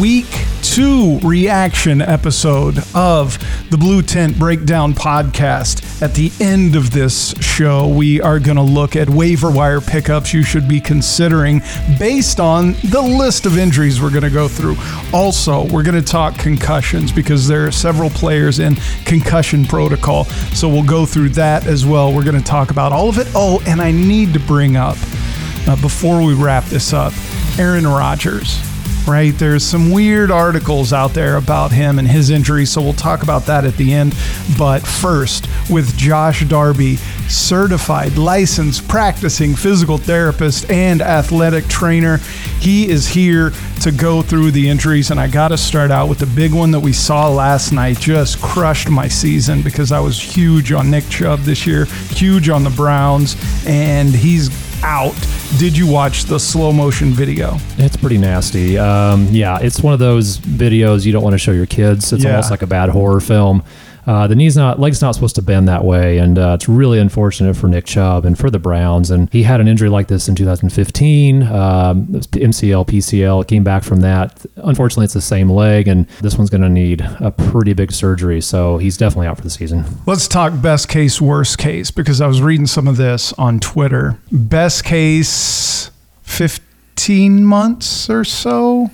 Week two reaction episode of the Blue Tent Breakdown podcast. At the end of this show, we are going to look at waiver wire pickups you should be considering based on the list of injuries we're going to go through. Also, we're going to talk concussions because there are several players in concussion protocol. So we'll go through that as well. We're going to talk about all of it. Oh, and I need to bring up, uh, before we wrap this up, Aaron Rodgers right? There's some weird articles out there about him and his injury, so we'll talk about that at the end. But first, with Josh Darby, certified, licensed, practicing physical therapist and athletic trainer, he is here to go through the injuries. And I got to start out with the big one that we saw last night, just crushed my season because I was huge on Nick Chubb this year, huge on the Browns, and he's out. Did you watch the slow motion video? It's pretty nasty. Um, yeah, it's one of those videos you don't want to show your kids. It's Yeah. almost like a bad horror film. Uh, the knee's not, leg's not supposed to bend that way, and uh, it's really unfortunate for Nick Chubb and for the Browns. And he had an injury like this in 2015, um, MCL, PCL. Came back from that. Unfortunately, it's the same leg, and this one's going to need a pretty big surgery. So he's definitely out for the season. Let's talk best case, worst case, because I was reading some of this on Twitter. Best case, 15 months or so.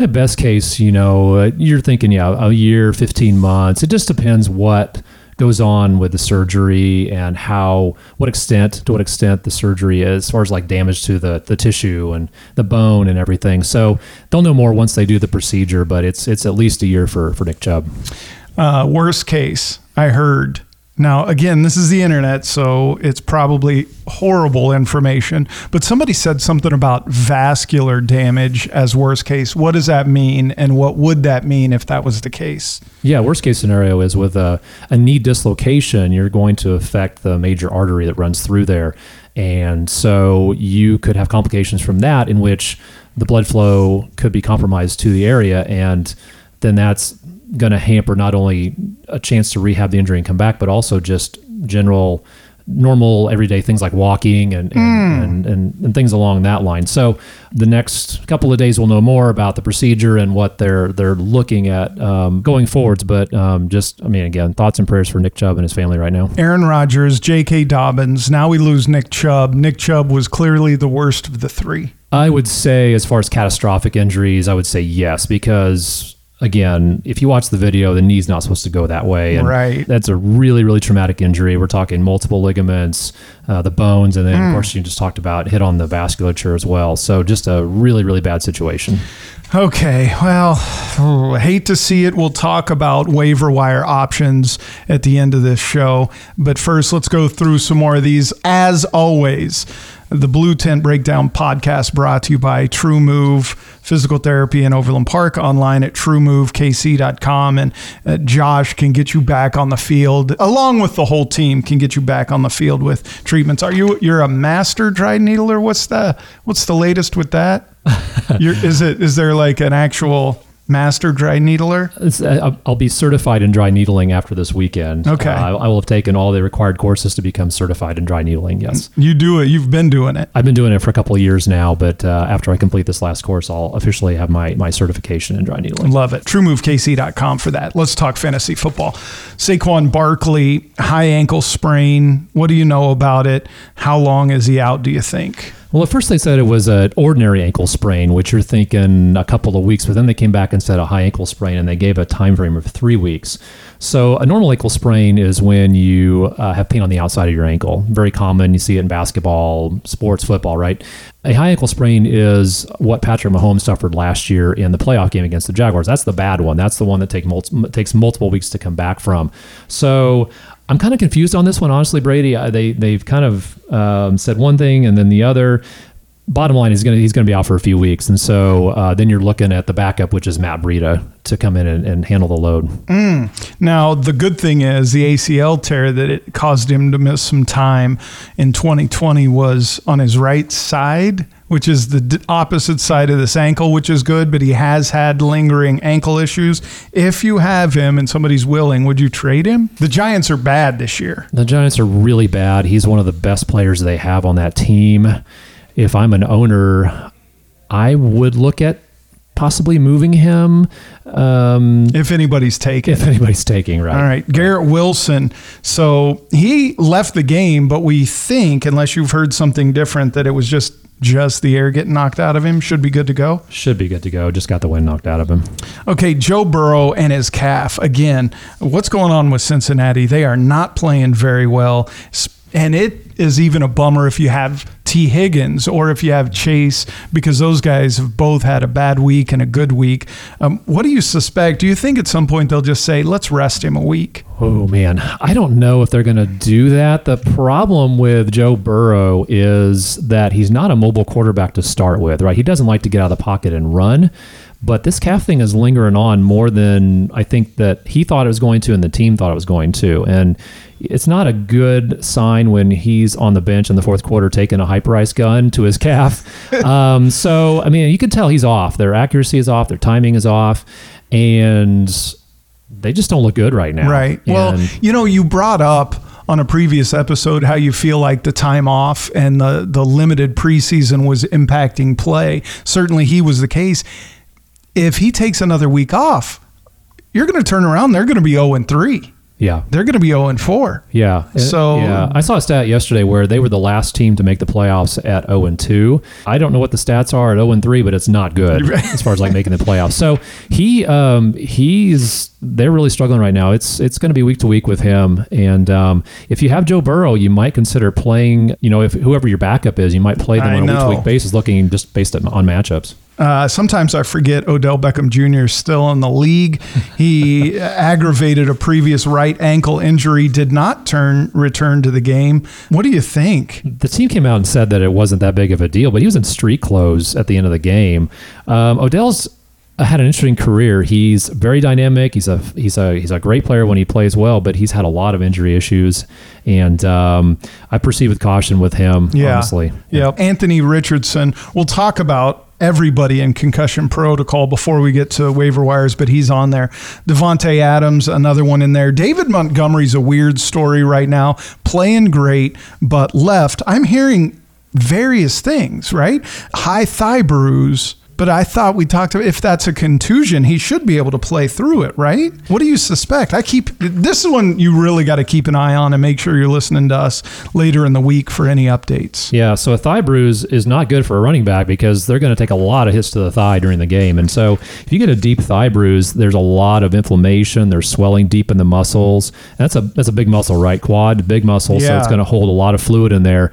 At best case, you know, uh, you're thinking, yeah, a year, 15 months. It just depends what goes on with the surgery and how, what extent, to what extent the surgery is, as far as like damage to the, the tissue and the bone and everything. So they'll know more once they do the procedure, but it's it's at least a year for, for Nick Chubb. Uh, worst case, I heard. Now, again, this is the internet, so it's probably horrible information, but somebody said something about vascular damage as worst case. What does that mean, and what would that mean if that was the case? Yeah, worst case scenario is with a, a knee dislocation, you're going to affect the major artery that runs through there. And so you could have complications from that in which the blood flow could be compromised to the area. And then that's going to hamper not only a chance to rehab the injury and come back, but also just general normal everyday things like walking and and, and, and and things along that line. So the next couple of days we'll know more about the procedure and what they're they're looking at um, going forwards. But um, just I mean again, thoughts and prayers for Nick Chubb and his family right now. Aaron Rodgers, J.K. Dobbins. Now we lose Nick Chubb. Nick Chubb was clearly the worst of the three. I would say, as far as catastrophic injuries, I would say yes, because again, if you watch the video, the knee's not supposed to go that way. And Right. That's a really, really traumatic injury. We're talking multiple ligaments, uh, the bones, and then, of course, you just talked about hit on the vasculature as well. So just a really, really bad situation. Okay, well, oh, I hate to see it. We'll talk about waiver wire options at the end of this show. But first, let's go through some more of these. As always, the Blue Tent Breakdown podcast brought to you by TruMove Physical Therapy in Overland Park online at trumovekc.com. And uh, Josh can get you back on the field, along with the whole team, can get you back on the field with treatments. Are you you're a master dry needler? What's the what's the latest with that? Is it is there like an actual master dry needler? Uh, I'll- be certified in dry needling after this weekend. Okay. Uh, I, I will have taken all the required courses to become certified in dry needling. Yes. You do it. You've been doing it. I've been doing it for a couple of years now, but uh, after I complete this last course, I'll officially have my, my certification in dry needling. Love it. TruMoveKC.com for that. Let's talk fantasy football. Saquon Barkley, high ankle sprain. What do you know about it? How long is he out, do you think? Well, at first they said it was an ordinary ankle sprain, which you're thinking a couple of weeks, but then they came back and said a high ankle sprain, and they gave a time frame of three weeks. So a normal ankle sprain is when you uh, have pain on the outside of your ankle. Very common. You see it in basketball, sports, football, right? A high ankle sprain is what Patrick Mahomes suffered last year in the playoff game against the Jaguars. That's the bad one. That's the one that take mul- takes multiple weeks to come back from. So I'm kind of confused on this one, honestly, Brady. Uh, They they've kind of um, said one thing and then the other. Bottom line going to he's to be out for a few weeks, and so uh, then you're looking at the backup, which is Matt Breida, to come in and, and handle the load. Now, the good thing is the ACL tear that it caused him to miss some time in 2020 was on his right side, which is the d- opposite side of this ankle, which is good, but he has had lingering ankle issues. If you have him and somebody's willing, would you trade him? The Giants are bad this year. The Giants are really bad. He's one of the best players they have on that team. If I'm an owner, I would look at possibly moving him um, if anybody's taking. if anybody's taking right. All right, Garrett Wilson. So he left the game, but we think, unless you've heard something different, that it was just just the air getting knocked out of him. Should be good to go. Should be good to go. Just got the wind knocked out of him. Okay, Joe Burrow and his calf. Again, what's going on with Cincinnati? They are not playing very well. And it is even a bummer if you have Tee Higgins or if you have Chase, because those guys have both had a bad week and a good week. Um, what do you suspect? Do you think at some point they'll just say, let's rest him a week? Oh, man. I don't know if they're going to do that. The problem with Joe Burrow is that he's not a mobile quarterback to start with, right? He doesn't like to get out of the pocket and run. But this calf thing is lingering on more than I think that he thought it was going to and the team thought it was going to. And it's not a good sign when he's on the bench in the fourth quarter taking a Hyperice gun to his calf. um, so, I mean, you can tell he's off. Their accuracy is off, their timing is off, and they just don't look good right now. Right. well, you know, you brought up on a previous episode how you feel like the time off and the, the limited preseason was impacting play. Certainly he was the case. If he takes another week off, you're going to turn around. They're going to be 0 and 3. Yeah. They're going to be 0 and 4. Yeah. So- yeah, I saw a stat yesterday where they were the last team to make the playoffs at 0 and 2. I don't know what the stats are at 0 and 3, but it's not good as far as like making the playoffs. So he um he's they're really struggling right now. It's it's going to be week to week with him. And um, if you have Joe Burrow, you might consider playing. You know, if whoever your backup is, you might play them I on a week to week basis, looking just based on matchups. Uh, sometimes I forget Odell Beckham Jr. is still in the league. He aggravated a previous right ankle injury, did not turn return to the game. What do you think? the team came out and said that it wasn't that big of a deal, but he was in street clothes at the end of the game. Um, Odell's had an interesting career. He's very dynamic. He's a he's a he's a great player when he plays well, but he's had a lot of injury issues, and um, I proceed with caution with him. honestly, Yeah. Anthony Richardson. We'll talk about everybody in concussion protocol before we get to waiver wires, but he's on there. Davante Adams, another one in there. David Montgomery's a weird story right now, playing great, but left. I'm hearing various things, right? High thigh bruise. But I thought we talked about if that's a contusion, he should be able to play through it, right? What do you suspect? I keep this is one you really got to keep an eye on and make sure you're listening to us later in the week for any updates. Yeah, so a thigh bruise is not good for a running back because they're going to take a lot of hits to the thigh during the game. And so if you get a deep thigh bruise, there's a lot of inflammation, there's swelling deep in the muscles. That's a that's a big muscle, right? Quad, big muscle, so it's going to hold a lot of fluid in there.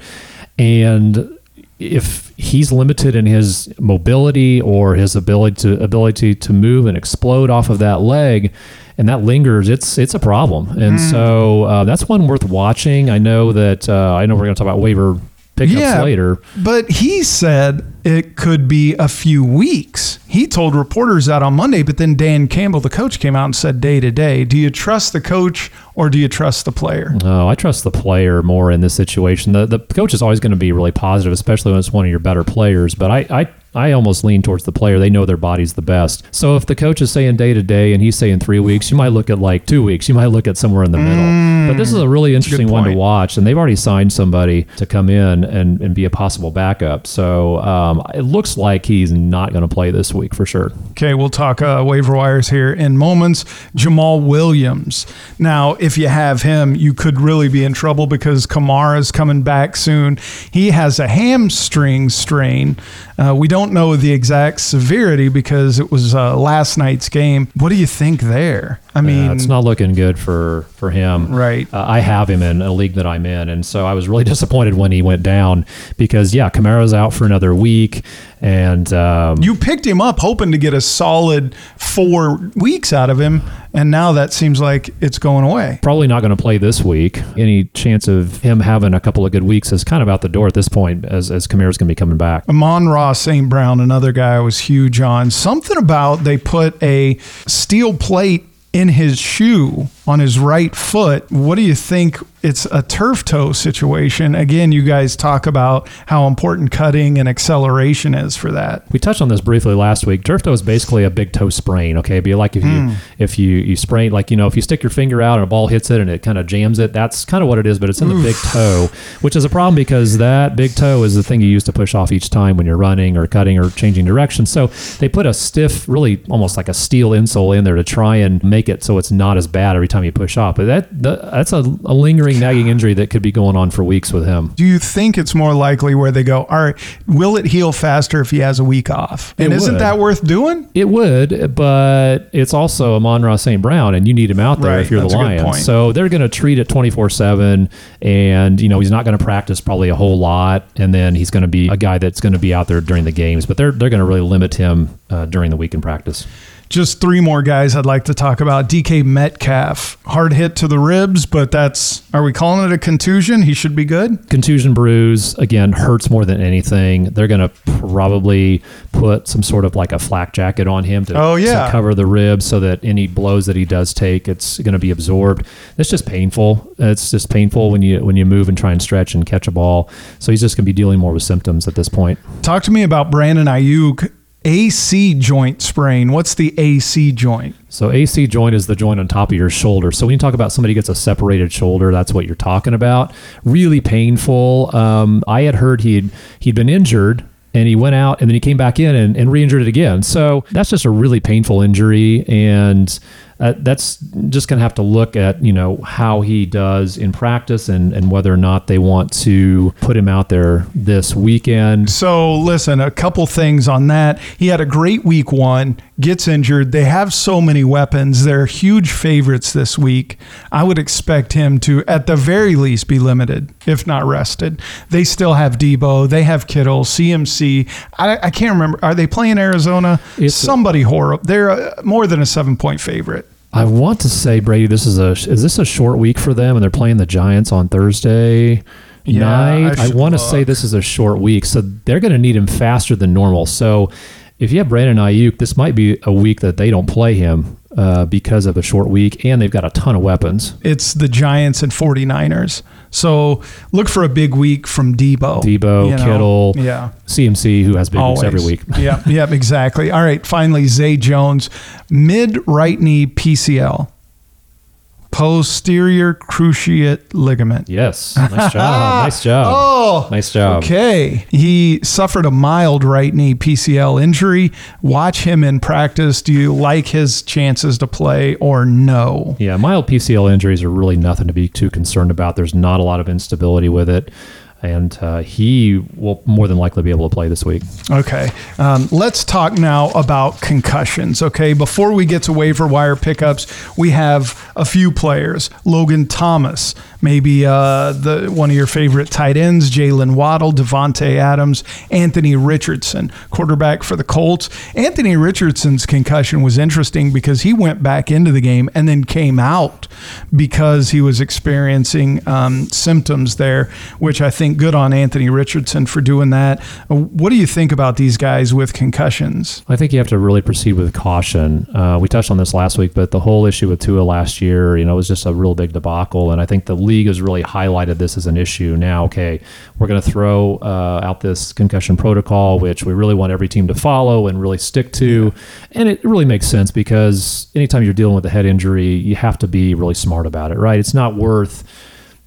And if he's limited in his mobility or his ability to ability to move and explode off of that leg, and that lingers, it's it's a problem. And so uh, that's one worth watching. I know that uh, I know we're going to talk about waiver pickups later. But he said it could be a few weeks. He told reporters that on Monday, but then Dan Campbell, the coach, came out and said day to day. Do you trust the coach or do you trust the player? Oh, I trust the player more in this situation. The the coach is always going to be really positive, especially when it's one of your better players. But I, I I almost lean towards the player. They know their body's the best. So if the coach is saying day to day and he's saying three weeks, you might look at like two weeks. You might look at somewhere in the middle. But this is a really interesting one to watch. And they've already signed somebody to come in and, and be a possible backup. So um, it looks like he's not going to play this week for sure. Okay, we'll talk uh, waiver wires here in moments. Jamaal Williams. Now, if you have him, you could really be in trouble because Kamara's coming back soon. He has a hamstring strain. Uh, we don't know the exact severity because it was uh, last night's game. What do you think there? I mean, Yeah, it's not looking good for for him. Right. Uh, I have him in a league that I'm in, and so I was really disappointed when he went down because yeah, Kamara's out for another week, and um, you picked him up hoping to get a solid four weeks out of him, and now that seems like it's going away. probably not going to play this week. Any chance of him having a couple of good weeks is kind of out the door at this point, as as Kamara's going to be coming back. Amon-Ra St. Brown, another guy I was huge on. Something about they put a steel plate in his shoe on his right foot. What do you think? It's a turf toe situation. Again, you guys talk about how important cutting and acceleration is for that. We touched on this briefly last week. Turf toe is basically a big toe sprain. Okay, It'd be like if you hmm. if you you sprain like you know if you stick your finger out and a ball hits it and it kind of jams it. That's kind of what it is, but it's in the big toe, which is a problem because that big toe is the thing you use to push off each time when you're running or cutting or changing direction. So they put a stiff, really almost like a steel insole in there to try and make it so it's not as bad every time you push off. But that, that that's a, a lingering nagging injury that could be going on for weeks with him. Do you think it's more likely where they go, all right, will it heal faster if he has a week off? And It isn't would. that worth doing? It would, but it's also Amon-Ra St. Brown, and you need him out there Right, if you're the a. Lions. So they're going to treat it 24 7, and, you know, he's not going to practice probably a whole lot, and then he's going to be a guy that's going to be out there during the games, but they're, they're going to really limit him uh, during the week in practice. Just three more guys I'd like to talk about. DK Metcalf, hard hit to the ribs, but that's, are we calling it a contusion? He should be good. Contusion bruise, again, hurts more than anything. They're going to probably put some sort of like a flak jacket on him to, Oh, yeah. to cover the ribs so that any blows that he does take, it's going to be absorbed. It's just painful. It's just painful when you when you move and try and stretch and catch a ball. So he's just going to be dealing more with symptoms at this point. Talk to me about Brandon Aiyuk. AC joint sprain. What's the AC joint? So AC joint is the joint on top of your shoulder. So when you talk about somebody gets a separated shoulder, that's what you're talking about. Really painful. Um, I had heard he'd he'd been injured and he went out and then he came back in and, and re-injured it again. So that's just a really painful injury and uh, that's just going to have to look at you know how he does in practice and, and whether or not they want to put him out there this weekend. So, listen, a couple things on that. He had a great week one, gets injured. They have so many weapons. They're huge favorites this week. I would expect him to, at the very least, be limited, if not rested. They still have Deebo. They have Kittle, CMC. I, I can't remember. Are they playing Arizona? It's- Somebody horrible. They're uh, more than a seven point favorite. I want to say Brady, this is a is this a short week for them, and they're playing the Giants on Thursday Yeah, night. I I, want to say this is a short week, so they're going to need him faster than normal. So if you have Brandon Aiyuk, this might be a week that they don't play him uh, because of a short week, and they've got a ton of weapons. It's the Giants and 49ers. So look for a big week from Deebo. Deebo, you know? Kittle, Yeah. CMC, who has big weeks every week. yeah, yeah, exactly. All right, finally, Zay Jones, mid right knee PCL, posterior cruciate ligament. Yes, nice job, nice job, Oh, nice job. Okay. He suffered a mild right knee PCL injury. Watch him in practice. Do you like his chances to play or no? Yeah, mild PCL injuries are really nothing to be too concerned about. There's not a lot of instability with it. And uh, he will more than likely be able to play this week. Okay. Um, let's talk now about concussions. Okay. Before we get to waiver wire pickups, we have a few players. Logan Thomas, maybe uh, the one of your favorite tight ends, Jaylen Waddle, Davante Adams, Anthony Richardson, quarterback for the Colts. Anthony Richardson's concussion was interesting because he went back into the game and then came out because he was experiencing um, symptoms there, which I think good on Anthony Richardson for doing that. What do you think about these guys with concussions? I think you have to really proceed with caution. Uh, we touched on this last week, but the whole issue with Tua last year, you know, was just a real big debacle. And I think the league has really highlighted this as an issue. Now, okay, we're going to throw uh, out this concussion protocol, which we really want every team to follow and really stick to. And it really makes sense because anytime you're dealing with a head injury, you have to be really smart about it, right? It's not worth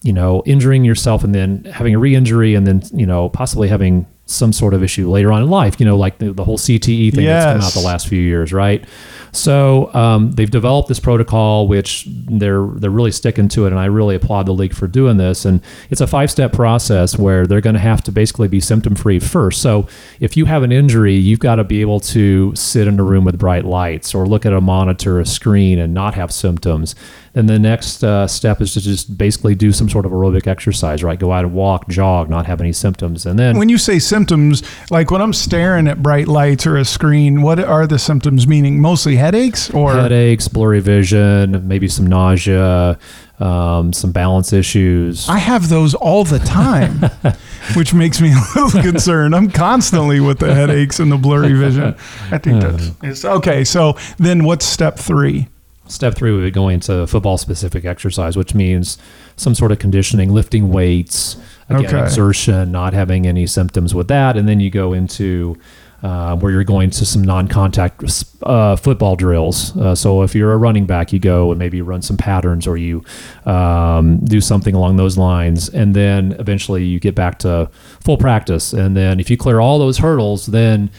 you know, injuring yourself and then having a re-injury and then, you know, possibly having some sort of issue later on in life, you know, like the, the whole CTE thing that's come out the last few years, right? So um, they've developed this protocol, which they're they're really sticking to it, and I really applaud the league for doing this. And it's a five-step process where they're going to have to basically be symptom-free first. So if you have an injury, you've got to be able to sit in a room with bright lights or look at a monitor, a screen, and not have symptoms. Then the next uh, step is to just basically do some sort of aerobic exercise, right? Go out and walk, jog, not have any symptoms, and then When you say symptoms, like when I'm staring at bright lights or a screen, what are the symptoms meaning? Mostly headaches or headaches, blurry vision, maybe some nausea, um, some balance issues. I have those all the time, which makes me a little concerned. I'm constantly with the headaches and the blurry vision. I think that's okay. So then what's step three? Step three would be going to football specific exercise, which means some sort of conditioning, lifting weights, again, Okay. exertion, not having any symptoms with that. And then you go into uh, where you're going to some non-contact uh, football drills. Uh, so if you're a running back, you go and maybe run some patterns or you um, do something along those lines, and then eventually you get back to full practice. And then if you clear all those hurdles, then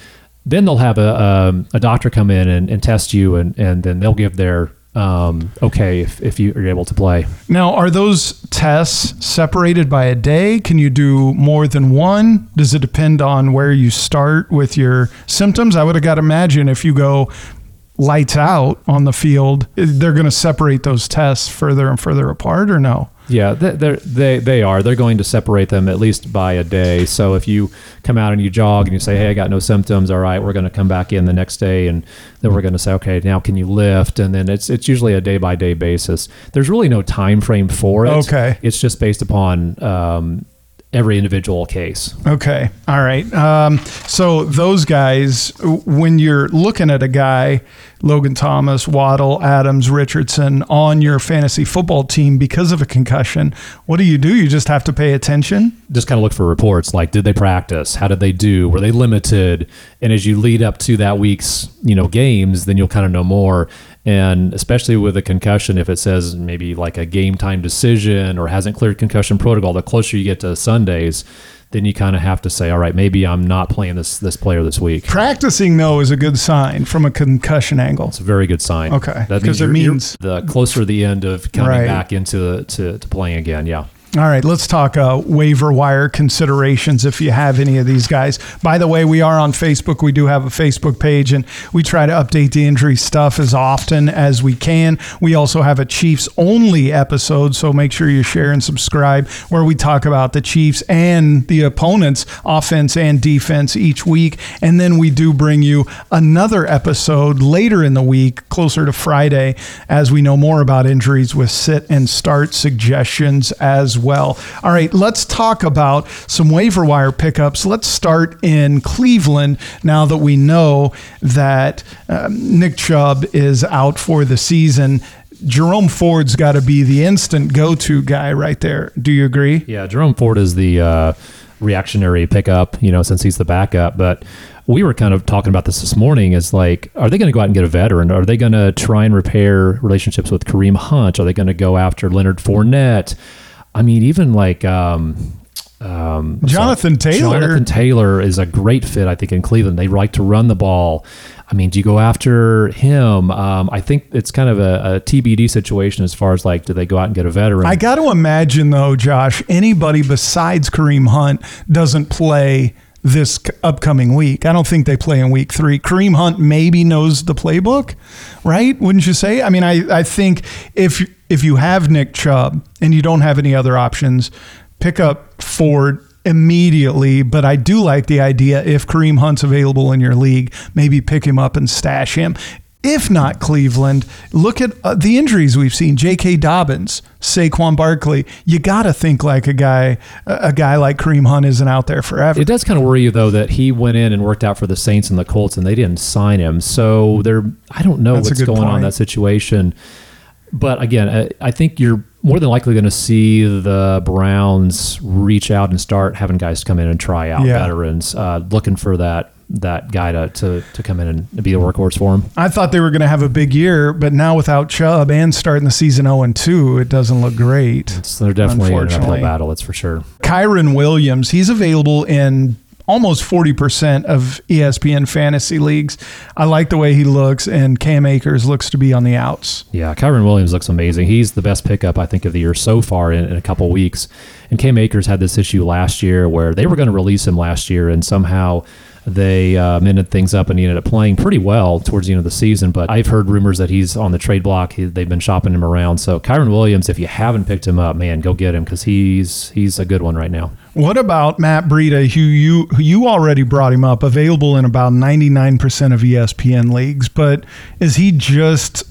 then they'll have a, a, a doctor come in and, and test you, and, and then they'll give their um, okay if, if you are able to play. Now, are those tests separated by a day? Can you do more than one? Does it depend on where you start with your symptoms? I would have got to imagine if you go lights out on the field, they're going to separate those tests further and further apart, or no? Yeah, they they're, they they are. They're going to separate them at least by a day. So if you come out and you jog and you say, "Hey, I got no symptoms," all right, we're going to come back in the next day, and then we're going to say, "Okay, now can you lift?" And then it's it's usually a day by day basis. There's really no time frame for it. Okay. it's just based upon um, every individual case. Okay. All right. Um, so those guys, when you're looking at a guy, Logan Thomas, Waddle, Adams, Richardson on your fantasy football team because of a concussion, what do you do? You just have to pay attention. just kind of look for reports like did they practice how did they do were they limited and as you lead up to that week's you know games then you'll kind of know more and especially with a concussion if it says maybe like a game time decision or hasn't cleared concussion protocol the closer you get to sundays then you kind of have to say all right maybe i'm not playing this this player this week Practicing, though, is a good sign from a concussion angle. it's a very good sign Okay, that 'cause it means- the closer the end of coming Right. back into to, to playing again yeah All right, let's talk uh, waiver wire considerations if you have any of these guys. By the way, we are on Facebook. We do have a Facebook page, and we try to update the injury stuff as often as we can. We also have a Chiefs only episode, so make sure you share and subscribe where we talk about the Chiefs and the opponents, offense and defense each week. And then we do bring you another episode later in the week, closer to Friday, as we know more about injuries with sit and start suggestions as well. All right, let's talk about some waiver wire pickups. Let's start in Cleveland now that we know that um, Nick Chubb is out for the season. Jerome Ford's got to be the instant go to guy right there. Do you agree? Yeah, Jerome Ford is the uh, reactionary pickup, you know, since he's the backup. But we were kind of talking about this this morning. Is like, are they going to go out and get a veteran? Are they going to try and repair relationships with Kareem Hunt? Are they going to go after Leonard Fournette? I mean, even like. Um, um, Jonathan Taylor. Jonathan Taylor is a great fit, I think, in Cleveland. They like to run the ball. I mean, do you go after him? Um, I think it's kind of a, a TBD situation as far as like, do they go out and get a veteran? I got to imagine, though, Josh, anybody besides Kareem Hunt doesn't play this upcoming week. I don't think they play in week three. Kareem Hunt maybe knows the playbook, right? Wouldn't you say? I mean, I, I think if if you have Nick Chubb and you don't have any other options, pick up Ford immediately. But I do like the idea if Kareem Hunt's available in your league, maybe pick him up and stash him. If not Cleveland, look at uh, the injuries we've seen. J.K. Dobbins, Saquon Barkley. You got to think like a guy, a guy like Kareem Hunt isn't out there forever. It does kind of worry you though that he went in and worked out for the Saints and the Colts and they didn't sign him. So there, I don't know That's what's going on in that situation. But again, I, I think you're more than likely going to see the Browns reach out and start having guys come in and try out Yeah. veterans, uh, looking for that that guy to, to to come in and be the workhorse for him. I thought they were going to have a big year, but now without Chubb and starting the season 0 and 2, it doesn't look great. They're definitely in an uphill battle. That's for sure. Kyren Williams, he's available in almost 40% of ESPN fantasy leagues. I like the way he looks, and Cam Akers looks to be on the outs. Yeah, Kyren Williams looks amazing. He's the best pickup I think of the year so far in, in a couple weeks. And Cam Akers had this issue last year where they were going to release him last year, and somehow they uh, mended things up, and he ended up playing pretty well towards the end of the season. But I've heard rumors that he's on the trade block. He, they've been shopping him around. So Kyren Williams, if you haven't picked him up, man, go get him because he's he's a good one right now. What about Matt Breida, who you who you already brought him up, available in about 99% of E ESPN leagues, but is he just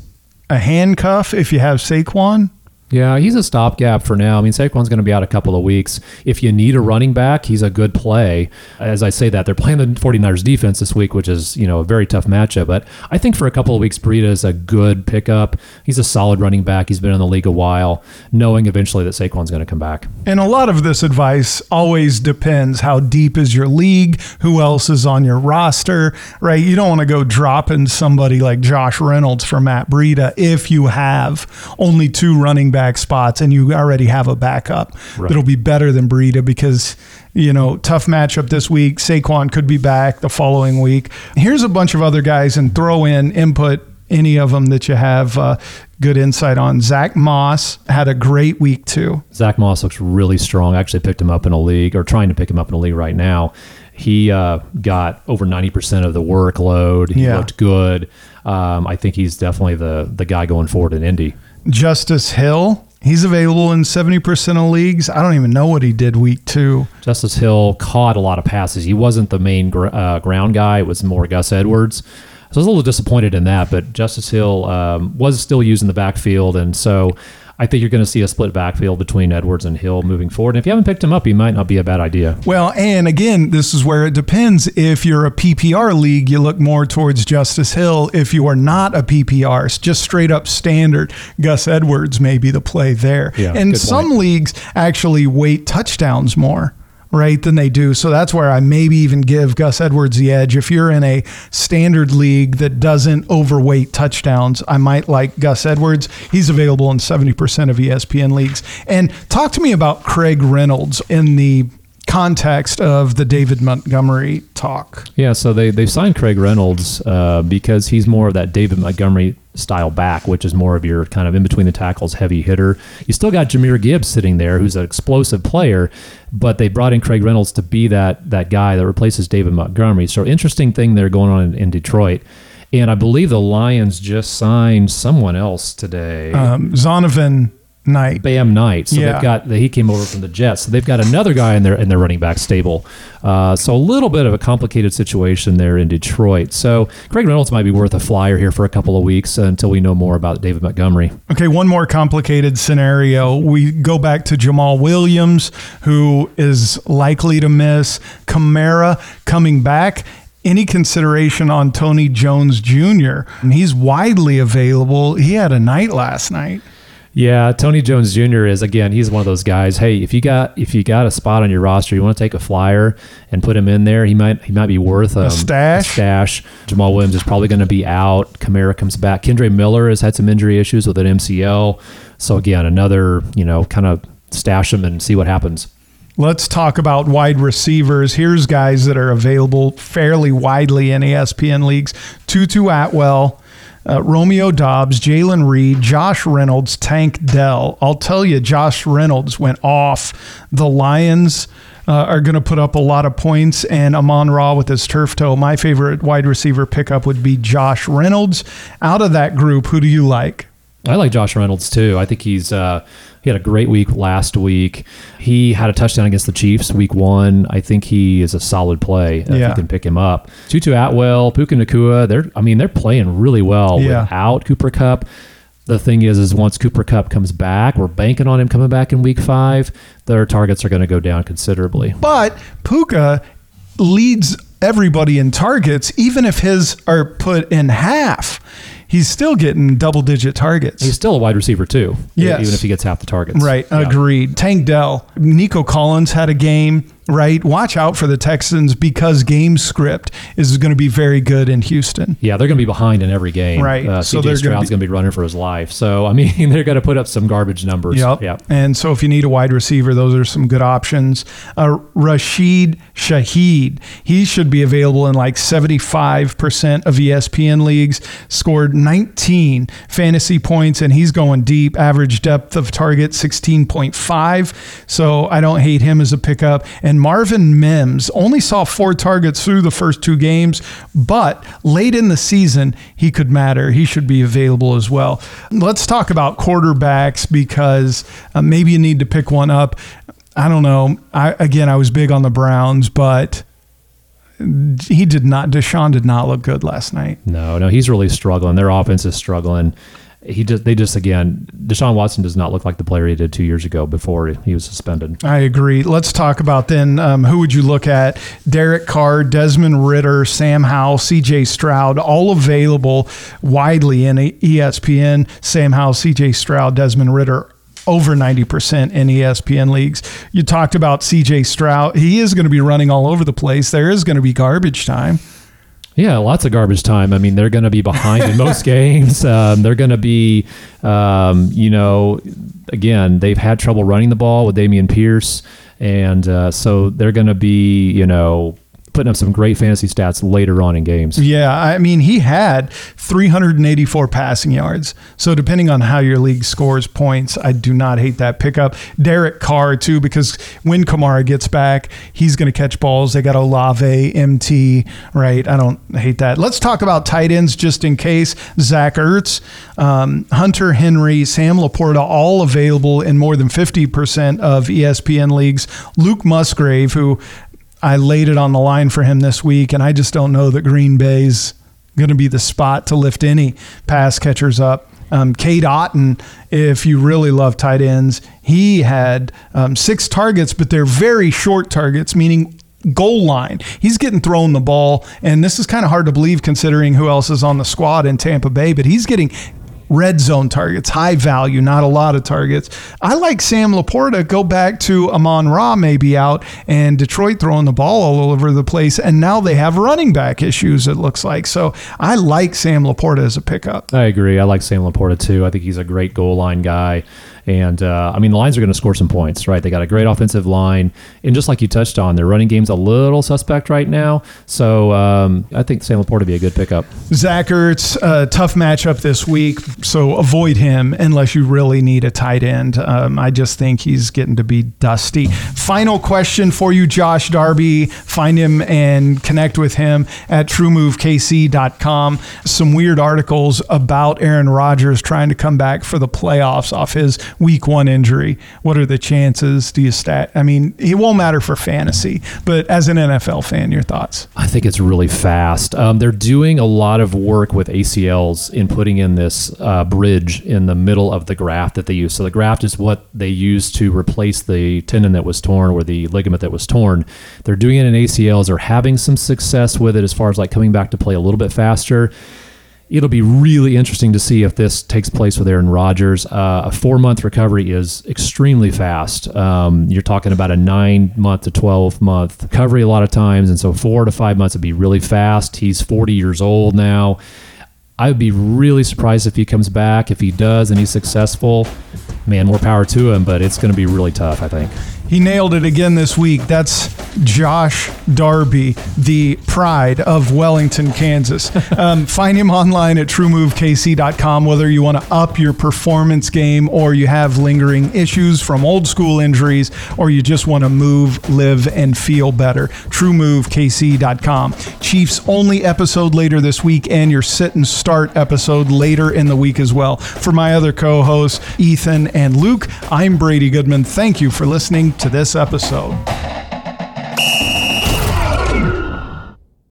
a handcuff if you have Saquon? Yeah, he's a stopgap for now. I mean, Saquon's going to be out a couple of weeks. If you need a running back, he's a good play. As I say that, they're playing the 49ers defense this week, which is, you know, a very tough matchup. But I think for a couple of weeks, Breida is a good pickup. He's a solid running back. He's been in the league a while, knowing eventually that Saquon's going to come back. And a lot of this advice always depends how deep is your league, who else is on your roster, right? You don't want to go dropping somebody like Josh Reynolds for Matt Breida if you have only two running backs spots and you already have a backup right. that'll be better than Breida because you know, tough matchup this week. Saquon could be back the following week. Here's a bunch of other guys and throw in input any of them that you have uh, good insight on. Zack Moss had a great week too. Zack Moss looks really strong. I actually picked him up in a league or trying to pick him up in a league right now. He uh, got over 90% of the workload. He yeah. looked good. Um, I think he's definitely the the guy going forward in Indy. Justice Hill. He's available in 70% of leagues. I don't even know what he did week two. Justice Hill caught a lot of passes. He wasn't the main gr- uh, ground guy, it was more Gus Edwards. So I was a little disappointed in that, but Justice Hill um, was still using the backfield. And so I think you're going to see a split backfield between Edwards and Hill moving forward. And if you haven't picked him up, he might not be a bad idea. Well, and again, this is where it depends. If you're a PPR league, you look more towards Justice Hill. If you are not a PPR, just straight up standard, Gus Edwards may be the play there. Yeah, and some leagues actually weight touchdowns more right, than they do. So that's where I maybe even give Gus Edwards the edge. If you're in a standard league that doesn't overweight touchdowns, I might like Gus Edwards. He's available in 70% of ESPN leagues. And talk to me about Craig Reynolds in the context of the David Montgomery talk. Yeah, so they they signed Craig Reynolds uh, because he's more of that David Montgomery style back, which is more of your kind of in between the tackles heavy hitter. You still got Jahmyr Gibbs sitting there, who's an explosive player, but they brought in Craig Reynolds to be that that guy that replaces David Montgomery. So interesting thing there going on in, in Detroit. And I believe the Lions just signed someone else today. Um, Zonovan Knight. Bam Knight. So yeah. they've got he came over from the Jets. So they've got another guy in their in their running back stable. Uh, so a little bit of a complicated situation there in Detroit. So Craig Reynolds might be worth a flyer here for a couple of weeks until we know more about David Montgomery. Okay, one more complicated scenario. We go back to Jamaal Williams, who is likely to miss. Kamara coming back any consideration on Tony Jones Jr. He's widely available. He had a night last night. Yeah, Tony Jones Jr. is again. He's one of those guys. Hey, if you got if you got a spot on your roster, you want to take a flyer and put him in there. He might he might be worth um, a stash. A stash. Jamaal Williams is probably going to be out. Kamara comes back. Kendre Miller has had some injury issues with an MCL. So again, another you know kind of stash him and see what happens. Let's talk about wide receivers. Here's guys that are available fairly widely in ESPN leagues. Tutu Atwell uh, Romeo Doubs, Jaylen Reed, Josh Reynolds, Tank Dell. I'll tell you, Josh Reynolds went off. The Lions uh, are going to put up a lot of points, and Amon Ra with his turf toe. My favorite wide receiver pickup would be Josh Reynolds. Out of that group, who do you like? I like Josh Reynolds too. I think he's uh, he had a great week last week. He had a touchdown against the Chiefs week one. I think he is a solid play if you can pick him up. Tutu Atwell, Puka Nacua, they're I mean they're playing really well yeah. without Cooper Kupp. The thing is, is once Cooper Kupp comes back, we're banking on him coming back in week five. Their targets are going to go down considerably. But Puka leads everybody in targets, even if his are put in half he's still getting double digit targets. He's still a wide receiver too. Yes. Even if he gets half the targets. Right. Yeah. Agreed. Tank Dell. Nico Collins had a game right? Watch out for the Texans because game script is going to be very good in Houston. Yeah, they're going to be behind in every game. Right. Uh, so CJ Stroud's going to be running for his life. So, I mean, they're going to put up some garbage numbers. Yep. yep. And so if you need a wide receiver, those are some good options. Uh, Rashid Shaheed, he should be available in like 75% of ESPN leagues, scored 19 fantasy points, and he's going deep. Average depth of target 16.5. So I don't hate him as a pickup. And Marvin Mims only saw four targets through the first two games, but late in the season, he could matter. He should be available as well. Let's talk about quarterbacks because uh, maybe you need to pick one up. I don't know. I, again, I was big on the Browns, but he did not. Deshaun did not look good last night. No, no, he's really struggling. Their offense is struggling. He just they just again Deshaun Watson does not look like the player he did two years ago before he was suspended. I agree. Let's talk about then um, who would you look at? Derek Carr, Desmond Ridder, Sam Howell, C.J. Stroud, all available widely in ESPN. Sam Howell, C.J. Stroud, Desmond Ridder over 90% in ESPN leagues. You talked about CJ Stroud. He is going to be running all over the place. There is going to be garbage time. Yeah, lots of garbage time. I mean, they're going to be behind in most games. Um, they're going to be, um, you know, again, they've had trouble running the ball with Dameon Pierce. And uh, so they're going to be, you know, putting up some great fantasy stats later on in games. Yeah, I mean, he had 384 passing yards. So depending on how your league scores points, I do not hate that pickup. Derek Carr too, because when Kamara gets back, he's going to catch balls. They got Olave, MT, right? I don't hate that. Let's talk about tight ends just in case. Zach Ertz, um, Hunter Henry, Sam LaPorta, all available in more than 50% of ESPN leagues. Luke Musgrave, who I laid it on the line for him this week, and I just don't know that Green Bay's going to be the spot to lift any pass catchers up. Um, Cade Otton, if you really love tight ends, he had um, six targets, but they're very short targets, meaning goal line. He's getting thrown the ball, and this is kind of hard to believe considering who else is on the squad in Tampa Bay, but he's getting red zone targets, high value, not a lot of targets. I like Sam LaPorta. Go back to Amon Ra maybe out and Detroit throwing the ball all over the place. And now they have running back issues, it looks like. So I like Sam LaPorta as a pickup. I agree. I like Sam LaPorta too. I think he's a great goal line guy. And uh, I mean, the Lions are going to score some points, right? They got a great offensive line, and just like you touched on, their running game's a little suspect right now. So um, I think Sam LaPorta would be a good pickup. Zach Ertz, uh, tough matchup this week, so avoid him unless you really need a tight end. Um, I just think he's getting to be dusty. Final question for you, Josh Darby. Find him and connect with him at TruMoveKC.com. Some weird articles about Aaron Rodgers trying to come back for the playoffs off his week one injury. What are the chances? Do you stat? I mean, it won't matter for fantasy, but as an NFL fan, your thoughts? I think it's really fast. Um, they're doing a lot of work with ACLs in putting in this uh, bridge in the middle of the graft that they use. So the graft is what they use to replace the tendon that was torn or the ligament that was torn. They're doing it in ACLs. They're having some success with it as far as like coming back to play a little bit faster it'll be really interesting to see if this takes place with Aaron Rodgers. Uh, a four month recovery is extremely fast. Um, you're talking about a nine month to 12 month recovery a lot of times. And so four to five months would be really fast. He's 40 years old now. I would be really surprised if he comes back. If he does and he's successful, man, more power to him, but it's going to be really tough, I think. He nailed it again this week. That's Josh Darby, the pride of Wellington, Kansas. Um, find him online at trumovekc.com, whether you want to up your performance game or you have lingering issues from old school injuries or you just want to move, live, and feel better. Trumovekc.com. Chiefs only episode later this week and your sit and start episode later in the week as well. For my other co hosts, Ethan and Luke, I'm Brady Goodman. Thank you for listening to this episode.